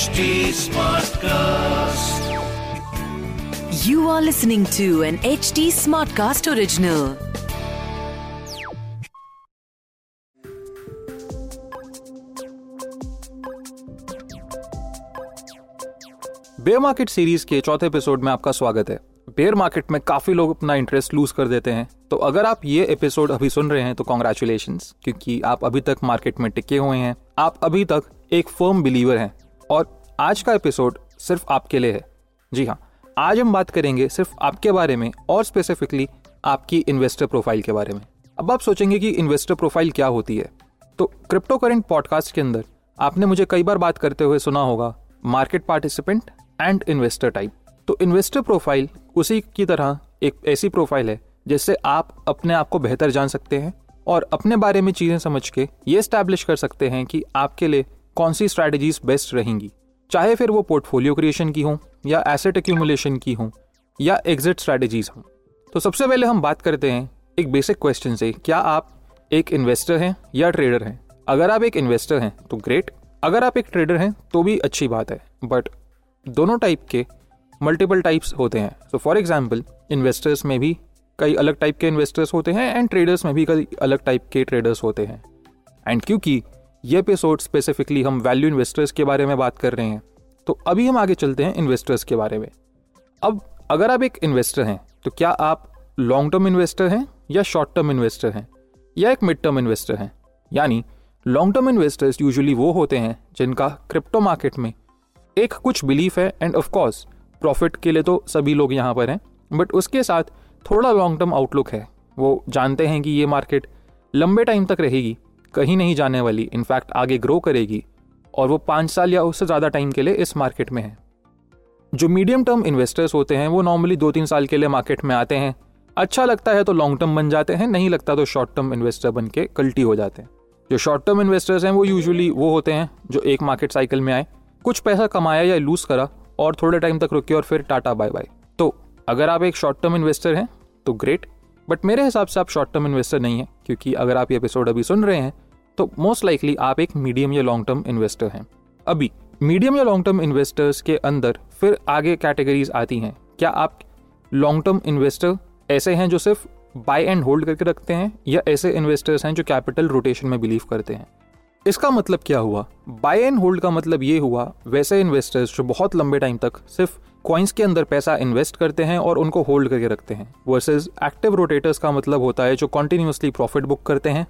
HD Smartcast. You are listening to an HD Smartcast original. Bear market series के चौथे episode में आपका स्वागत है बेयर मार्केट में काफ़ी लोग अपना इंटरेस्ट लूज कर देते हैं तो अगर आप ये एपिसोड अभी सुन रहे हैं तो कॉन्ग्रेचुलेशन क्योंकि आप अभी तक मार्केट में टिके हुए हैं आप अभी तक एक फर्म बिलीवर हैं और आज का एपिसोड सिर्फ़ आपके लिए है। जी हाँ आज हम बात करेंगे सिर्फ़ आपके बारे में और स्पेसिफिकली आपकी इन्वेस्टर प्रोफ़ाइल के बारे में। अब आप सोचेंगे कि इन्वेस्टर प्रोफ़ाइल क्या होती है। तो क्रिप्टो करेंट पॉडकास्ट के अंदर आपने मुझे कई बार बात करते हुए सुना होगा market participant and investor type तो इन्वेस्टर प्रोफ़ाइल उसी की तरह एक ऐसी प्रोफ़ाइल है जिससे आप अपने आप को बेहतर जान सकते हैं और अपने बारे में चीज़ें समझ के ये स्टैब्लिश कर सकते हैं कि आपके लिए कौन सी स्ट्रैटेजीज बेस्ट रहेंगी? चाहे फिर वो पोर्टफोलियो क्रिएशन की हो, या एसेट एक्यूमुलेशन की हो, या एग्जिट स्ट्रैटेजीज हो। तो सबसे पहले हम बात करते हैं एक बेसिक क्वेश्चन से, क्या आप एक इन्वेस्टर हैं या ट्रेडर हैं? अगर आप एक इन्वेस्टर हैं तो ग्रेट अगर आप एक ट्रेडर हैं तो भी अच्छी बात है बट दोनों टाइप के मल्टीपल टाइप्स होते हैं। तो फॉर एग्ज़ाम्पल इन्वेस्टर्स में भी कई अलग टाइप के इन्वेस्टर्स होते हैं एंड ट्रेडर्स में भी कई अलग टाइप के ट्रेडर्स होते हैं। एंड क्योंकि ये एपिसोड स्पेसिफिकली हम वैल्यू इन्वेस्टर्स के बारे में बात कर रहे हैं। तो अभी हम आगे चलते हैं इन्वेस्टर्स के बारे में। अब अगर आप एक इन्वेस्टर हैं तो क्या आप लॉन्ग टर्म इन्वेस्टर हैं या शॉर्ट टर्म इन्वेस्टर हैं? या एक मिड टर्म इन्वेस्टर हैं? यानी लॉन्ग टर्म इन्वेस्टर्स यूजुअली वो होते हैं जिनका क्रिप्टो मार्केट में एक कुछ बिलीफ है एंड ऑफ़ कोर्स प्रॉफिट के लिए तो सभी लोग यहाँ पर हैं बट उसके साथ थोड़ा लॉन्ग टर्म आउटलुक है। वो जानते हैं कि ये मार्केट लंबे टाइम तक रहेगी। कहीं नहीं जाने वाली इनफैक्ट आगे ग्रो करेगी, और वो पाँच साल या उससे ज़्यादा टाइम के लिए इस मार्केट में है। जो मीडियम टर्म इन्वेस्टर्स होते हैं, वो नॉर्मली दो तीन साल के लिए मार्केट में आते हैं। अच्छा लगता है तो लॉन्ग टर्म बन जाते हैं, नहीं लगता तो शॉर्ट टर्म इन्वेस्टर बन के कल्टी हो जाते हैं। जो शॉर्ट टर्म इन्वेस्टर्स हैं, वो यूजुअली वो होते हैं, जो एक मार्केट साइकिल में आए, कुछ पैसा कमाया या लूज करा, और थोड़े टाइम तक रुके और फिर टाटा बाय बाय तो अगर आप एक शॉर्ट टर्म इन्वेस्टर हैं तो ग्रेट बट मेरे हिसाब से आप शॉर्ट टर्म इन्वेस्टर नहीं है, क्योंकि अगर आप ये एपिसोड अभी सुन रहे हैं तो मोस्ट लाइकली आप एक मीडियम या लॉन्ग टर्म इन्वेस्टर हैं। अभी मीडियम या लॉन्ग टर्म इन्वेस्टर्स के अंदर फिर आगे कैटेगरीज आती हैं। क्या आप लॉन्ग टर्म इन्वेस्टर ऐसे हैं जो सिर्फ़ बाय एंड होल्ड करके रखते हैं या ऐसे इन्वेस्टर्स हैं जो कैपिटल रोटेशन में बिलीव करते हैं? इसका मतलब क्या हुआ? बाय एंड होल्ड का मतलब ये हुआ, वैसे इन्वेस्टर्स जो बहुत लंबे टाइम तक सिर्फ़ कॉइन्स के अंदर पैसा इन्वेस्ट करते हैं और उनको होल्ड करके रखते हैं वर्सेज एक्टिव रोटेटर्स का मतलब होता है जो कॉन्टिन्यूसली प्रॉफिट बुक करते हैं।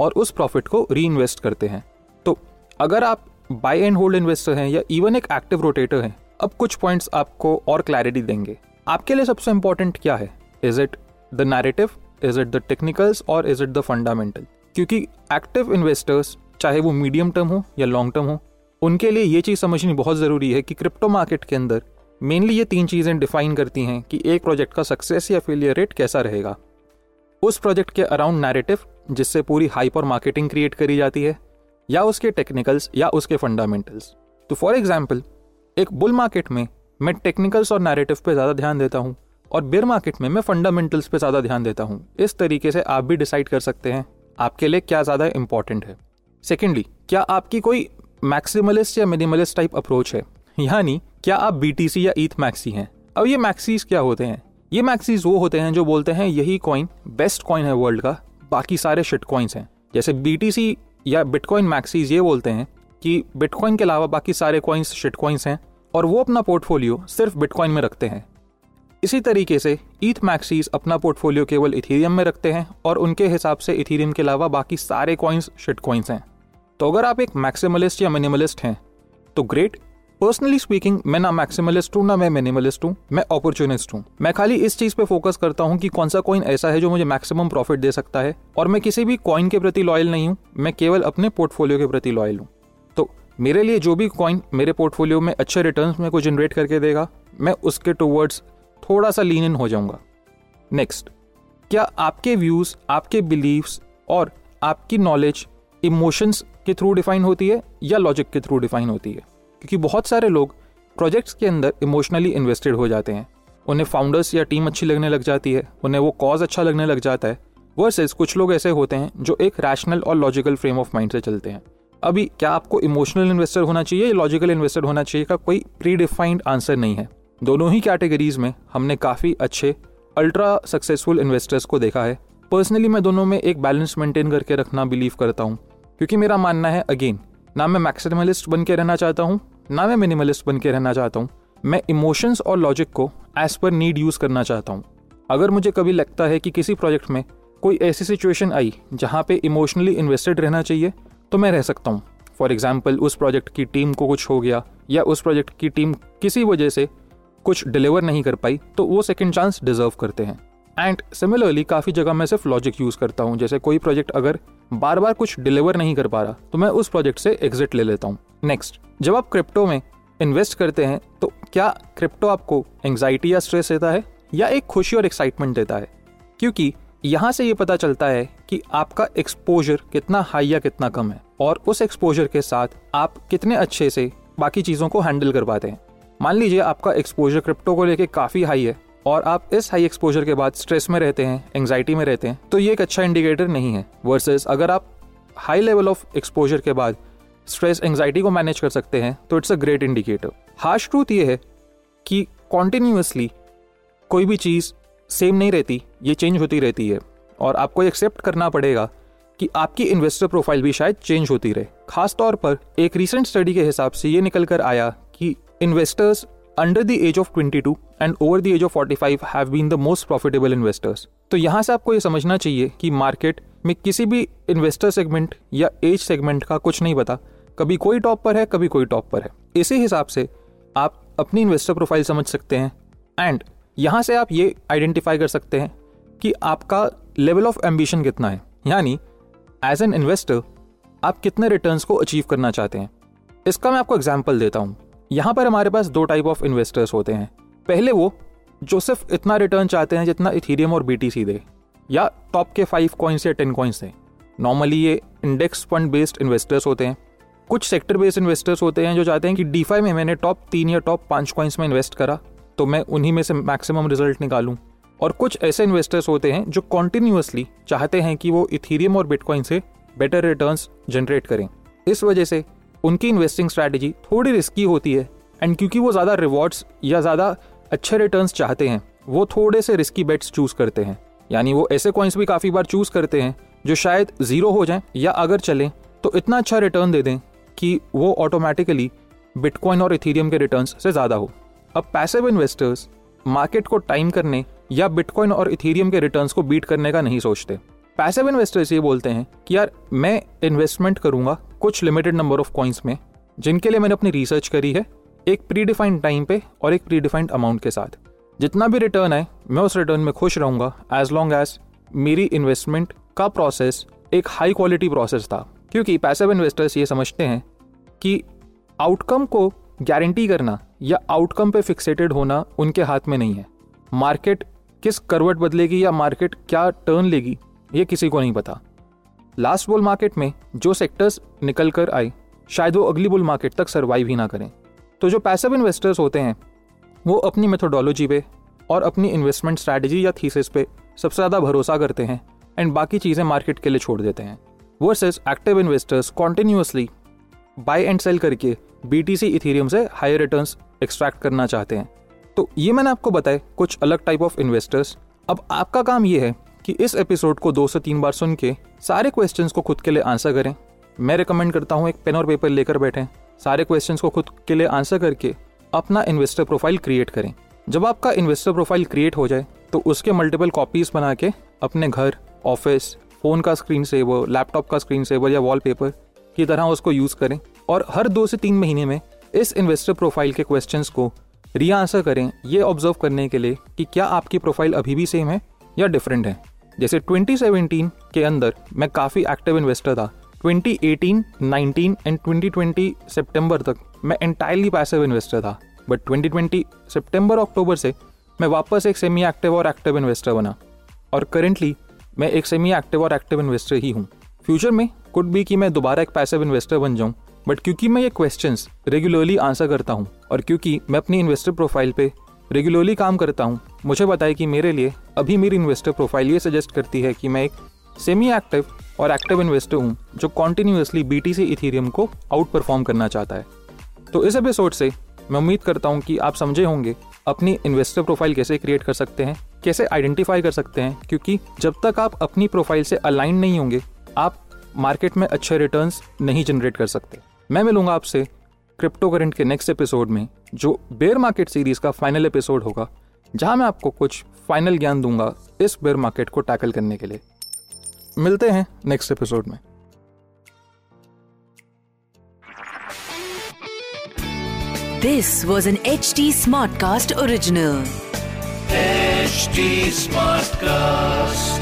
और उस प्रॉफिट को री इन्वेस्ट करते हैं। तो अगर आप बाय एंड होल्ड इन्वेस्टर हैं या इवन एक एक्टिव रोटेटर हैं, अब कुछ पॉइंट्स आपको और क्लैरिटी देंगे। आपके लिए सबसे इंपॉर्टेंट क्या है? Is it the narrative is it the technicals और इज़ इट द फंडामेंटल क्योंकि एक्टिव इन्वेस्टर्स चाहे वो मीडियम टर्म हो या लॉन्ग टर्म हो, उनके लिए ये चीज़ समझनी बहुत ज़रूरी है कि क्रिप्टो मार्केट के अंदर मेनली ये तीन चीज़ें डिफाइन करती हैं कि एक प्रोजेक्ट का सक्सेस या फेलियर रेट कैसा रहेगा। उस प्रोजेक्ट के अराउंड नैरेटिव जिससे पूरी हाइप और मार्केटिंग क्रिएट करी जाती है, या उसके टेक्निकल्स या उसके फंडामेंटल्स तो फॉर एग्ज़ाम्पल एक बुल मार्केट में मैं टेक्निकल्स और नैरेटिव पे ज़्यादा ध्यान देता हूँ, और बेर मार्केट में मैं फंडामेंटल्स पे ज़्यादा ध्यान देता हूँ. इस तरीके से आप भी डिसाइड कर सकते हैं, आपके लिए क्या ज़्यादा इंपॉर्टेंट है. सेकेंडली क्या आपकी कोई मैक्सिमलिस्ट या मिनिमलिस्ट टाइप अप्रोच है? यानी, क्या आप बीटीसी या ईथ मैक्सी हैं? अब ये मैक्सीज क्या होते हैं? ये मैक्सीज वो होते हैं जो बोलते हैं, यही कॉइन बेस्ट कॉइन है वर्ल्ड का. बाकी सारे शिट कॉइन्स हैं। जैसे बीटीसी या बिटकॉइन मैक्सीज ये बोलते हैं कि बिटकॉइन के अलावा बाकी सारे कॉइन्स शिट कॉइन्स हैं और वो अपना पोर्टफोलियो सिर्फ़ बिटकॉइन में रखते हैं। इसी तरीके से ईथ मैक्सीज अपना पोर्टफोलियो केवल इथीरियम में रखते हैं और उनके हिसाब से इथीरियम के अलावा बाकी सारे कॉइन्स शिट कॉइन्स हैं। तो अगर आप एक मैक्सिमलिस्ट या मिनिमलिस्ट हैं तो ग्रेट पर्सनली स्पीकिंग मैं ना मैक्सिमलिस्ट हूँ, ना मैं मिनिमलिस्ट हूँ, मैं अपॉर्चुनिस्ट हूँ। मैं खाली इस चीज़ पे फोकस करता हूँ कि कौन सा कॉइन ऐसा है जो मुझे मैक्सिमम प्रॉफिट दे सकता है और मैं किसी भी कॉइन के प्रति लॉयल नहीं हूँ, मैं केवल अपने पोर्टफोलियो के प्रति लॉयल हूँ। तो मेरे लिए जो भी कॉइन मेरे पोर्टफोलियो में अच्छे रिटर्न मेरे को जनरेट करके देगा, मैं उसके टूवर्ड्स थोड़ा सा लीन इन हो जाऊँगा। नेक्स्ट क्या आपके व्यूज़ आपके बिलीव्स और आपकी नॉलेज इमोशंस के थ्रू डिफाइन होती है या लॉजिक के थ्रू डिफाइन होती है? क्योंकि बहुत सारे लोग प्रोजेक्ट्स के अंदर इमोशनली इन्वेस्टेड हो जाते हैं। उन्हें फाउंडर्स या टीम अच्छी लगने लग जाती है, उन्हें वो कॉज अच्छा लगने लग जाता है वर्सेस कुछ लोग ऐसे होते हैं जो एक रैशनल और लॉजिकल फ्रेम ऑफ़ माइंड से चलते हैं। अभी क्या आपको इमोशनल इन्वेस्टर होना चाहिए या लॉजिकल इन्वेस्टर होना चाहिए का कोई प्री डिफाइंड आंसर नहीं है। दोनों ही कैटेगरीज में हमने काफ़ी अच्छे अल्ट्रा सक्सेसफुल इन्वेस्टर्स को देखा है। पर्सनली मैं दोनों में एक बैलेंस मेंटेन करके रखना बिलीव करता हूँ, क्योंकि मेरा मानना है अगेन ना मैं मैक्सिमलिस्ट बन के रहना चाहता हूँ, ना मैं मिनिमलिस्ट बन के रहना चाहता हूँ। मैं इमोशंस और लॉजिक को एज पर नीड यूज़ करना चाहता हूँ। अगर मुझे कभी लगता है कि किसी प्रोजेक्ट में कोई ऐसी सिचुएशन आई जहाँ पे इमोशनली इन्वेस्टेड रहना चाहिए तो मैं रह सकता हूँ। फॉर एग्ज़ाम्पल उस प्रोजेक्ट की टीम को कुछ हो गया या उस प्रोजेक्ट की टीम किसी वजह से कुछ डिलीवर नहीं कर पाई तो वो सेकेंड चांस डिजर्व करते हैं। एंड सिमिलरली काफ़ी जगह मैं सिर्फ़ लॉजिक यूज़ करता हूँ। जैसे कोई प्रोजेक्ट अगर बार बार कुछ डिलीवर नहीं कर पा रहा तो मैं उस प्रोजेक्ट से एग्जिट ले लेता हूँ। नेक्स्ट जब आप क्रिप्टो में इन्वेस्ट करते हैं तो क्या क्रिप्टो आपको एंग्जाइटी या स्ट्रेस देता है? या एक खुशी और एक्साइटमेंट देता है? क्योंकि यहाँ से ये पता चलता है कि आपका एक्सपोजर कितना हाई या कितना कम है, और उस एक्सपोजर के साथ आप कितने अच्छे से बाकी चीज़ों को हैंडल कर पाते हैं। मान लीजिए आपका एक्सपोजर क्रिप्टो को लेके काफ़ी हाई है और आप इस हाई एक्सपोजर के बाद स्ट्रेस में रहते हैं एंग्जाइटी में रहते हैं तो ये एक अच्छा इंडिकेटर नहीं है वर्सेस अगर आप हाई लेवल ऑफ़ एक्सपोजर के बाद स्ट्रेस एंगजाइटी को मैनेज कर सकते हैं तो it's a great indicator harsh truth ये है कि कॉन्टिन्यूसली कोई भी चीज़ सेम नहीं रहती, ये चेंज होती रहती है और आपको एक्सेप्ट करना पड़ेगा कि आपकी इन्वेस्टर प्रोफ़ाइल भी शायद चेंज होती रहे। खासतौर पर एक रिसेंट स्टडी के हिसाब से ये निकल कर आया कि investors under the age of 22 and over the age of 45 have been the most profitable investors तो यहाँ से आपको ये समझना चाहिए कि मार्केट में किसी भी इन्वेस्टर सेगमेंट या एज सेगमेंट का कुछ नहीं पता। कभी कोई टॉप पर है, कभी कोई टॉप पर है। इसी हिसाब से आप अपनी इन्वेस्टर प्रोफ़ाइल समझ सकते हैं। एंड यहाँ से आप ये आइडेंटिफाई कर सकते हैं कि आपका लेवल ऑफ़ एम्बिशन कितना है। यानी एज एन इन्वेस्टर आप कितने रिटर्न्स को अचीव करना चाहते हैं। इसका मैं आपको एग्ज़ाम्पल देता हूँ। यहाँ पर हमारे पास दो टाइप ऑफ़ इन्वेस्टर्स होते हैं। पहले वो, जो सिर्फ़ इतना रिटर्न चाहते हैं जितना इथीरियम और बीटीसी दे, या टॉप के फाइव कॉइन्स या टेन कॉइन्स दें। नॉर्मली ये इंडेक्स फंड बेस्ड इन्वेस्टर्स होते हैं। कुछ सेक्टर बेस्ड इन्वेस्टर्स होते हैं जो चाहते हैं कि डी में मैंने टॉप तीन या टॉप पाँच कॉइन्स में इन्वेस्ट करा तो मैं उन्हीं में से मैक्सिमम रिज़ल्ट निकालूं। और कुछ ऐसे इन्वेस्टर्स होते हैं जो कॉन्टिन्यूसली चाहते हैं कि वो इथीरियम और बिटकॉइन से बेटर रिटर्न्स जनरेट करें। इस वजह से उनकी इन्वेस्टिंग स्ट्रैटेजी थोड़ी रिस्की होती है एंड क्योंकि वो ज़्यादा रिवॉर्ड्स या ज़्यादा अच्छे रिटर्न चाहते हैं, वो थोड़े से रिस्की बेट्स चूज़ करते हैं। यानी वो ऐसे कॉइन्स भी काफ़ी बार चूज़ करते हैं, जो शायद ज़ीरो हो जाएँ या अगर चलें तो इतना अच्छा रिटर्न दे दें कि वो ऑटोमेटिकली बिटकॉइन और इथीरियम के रिटर्न से ज़्यादा हो। अब पैसिव इन्वेस्टर्स मार्केट को टाइम करने या बिटकॉइन और इथीरियम के रिटर्न्स को बीट करने का नहीं सोचते। पैसिव इन्वेस्टर्स ये बोलते हैं कि यार, मैं इन्वेस्टमेंट करूँगा कुछ लिमिटेड नंबर ऑफ़ कॉइन्स में, जिनके लिए मैंने अपनी रिसर्च करी है, एक प्री डिफाइंड टाइम पे और एक प्री डिफाइंड अमाउंट के साथ। जितना भी रिटर्न है मैं उस रिटर्न में खुश रहूँगा एज लॉन्ग एज मेरी इन्वेस्टमेंट का प्रोसेस एक हाई क्वालिटी प्रोसेस था। क्योंकि पैसिव इन्वेस्टर्स ये समझते हैं कि आउटकम को गारंटी करना या आउटकम पे फिक्सेटेड होना उनके हाथ में नहीं है। मार्केट किस करवट बदलेगी या मार्केट क्या टर्न लेगी ये किसी को नहीं पता। लास्ट बुल मार्केट में जो सेक्टर्स निकल कर आए, शायद वो अगली बुल मार्केट तक सर्वाइव ही ना करें। तो जो पैसिव इन्वेस्टर्स होते हैं, वो अपनी मेथोडोलॉजी पे और अपनी इन्वेस्टमेंट स्ट्रैटेजी या थीसिस पे सबसे ज़्यादा भरोसा करते हैं एंड बाकी चीज़ें मार्केट के लिए छोड़ देते हैं। Versus active investors continuously buy and sell करके बी टी सी इथीरियम से हायर रिटर्न एक्सट्रैक्ट करना चाहते हैं। तो ये मैंने आपको बताया, कुछ अलग टाइप ऑफ़ इन्वेस्टर्स अब आपका काम ये है कि इस एपिसोड को दो से तीन बार सुन के सारे क्वेश्चन को खुद के लिए आंसर करें। मैं रिकमेंड करता हूँ एक पेन और पेपर लेकर बैठें। सारे क्वेश्चन को खुद के लिए आंसर करके अपना इन्वेस्टर प्रोफ़ाइल क्रिएट करें। जब आपका इन्वेस्टर प्रोफ़ाइल क्रिएट हो जाए तो उसके मल्टीपल कॉपीज बना के अपने घर ऑफ़िस फ़ोन का स्क्रीन सेवर लैपटॉप का स्क्रीन सेवर या वॉलपेपर की तरह उसको यूज़ करें और हर दो से तीन महीने में इस इन्वेस्टर प्रोफ़ाइल के क्वेश्चंस को री आंसर करें। ये ऑब्ज़र्व करने के लिए कि क्या आपकी प्रोफ़ाइल अभी भी सेम है? या डिफरेंट है? जैसे 2017 के अंदर मैं काफ़ी एक्टिव इन्वेस्टर था। 2018, 19 एंड 2020 सितंबर तक मैं एंटायरली पैसिव इन्वेस्टर था। बट 2020 सितंबर अक्टूबर से मैं वापस एक सेमी एक्टिव और एक्टिव इन्वेस्टर बना। और करेंटली मैं एक सेमी एक्टिव और एक्टिव इन्वेस्टर ही हूँ। फ्यूचर में कुड भी कि मैं दोबारा एक पैसिव इन्वेस्टर बन जाऊँ। बट क्योंकि मैं ये क्वेश्चन रेगुलरली आंसर करता हूँ और क्योंकि मैं अपनी इन्वेस्टर प्रोफ़ाइल पे रेगुलरली काम करता हूँ। मुझे बताए कि मेरे लिए अभी मेरी इन्वेस्टर प्रोफ़ाइल ये सजेस्ट करती है कि मैं एक सेमी एक्टिव और एक्टिव इन्वेस्टर हूँ, जो कॉन्टिन्यूसली बीटीसी इथीरियम को आउट परफॉर्म करना चाहता है। तो इस एपिसोड से मैं उम्मीद करता हूँ कि आप समझे होंगे अपनी इन्वेस्टर प्रोफ़ाइल कैसे क्रिएट कर सकते हैं, कैसे आइडेंटिफाई कर सकते हैं, क्योंकि जब तक आप अपनी प्रोफ़ाइल से अलाइन नहीं होंगे, आप मार्केट में अच्छे रिटर्न्स नहीं जनरेट कर सकते। मैं मिलूँगा आपसे क्रिप्टो करेंट के नेक्स्ट एपिसोड में। जो बेयर मार्केट सीरीज़ का फाइनल एपिसोड होगा जहाँ मैं आपको कुछ फाइनल ज्ञान दूँगा इस बेयर मार्केट को टैकल करने के लिए मिलते हैं नेक्स्ट एपिसोड में This was an HT Smartcast original. Smart Smartcast.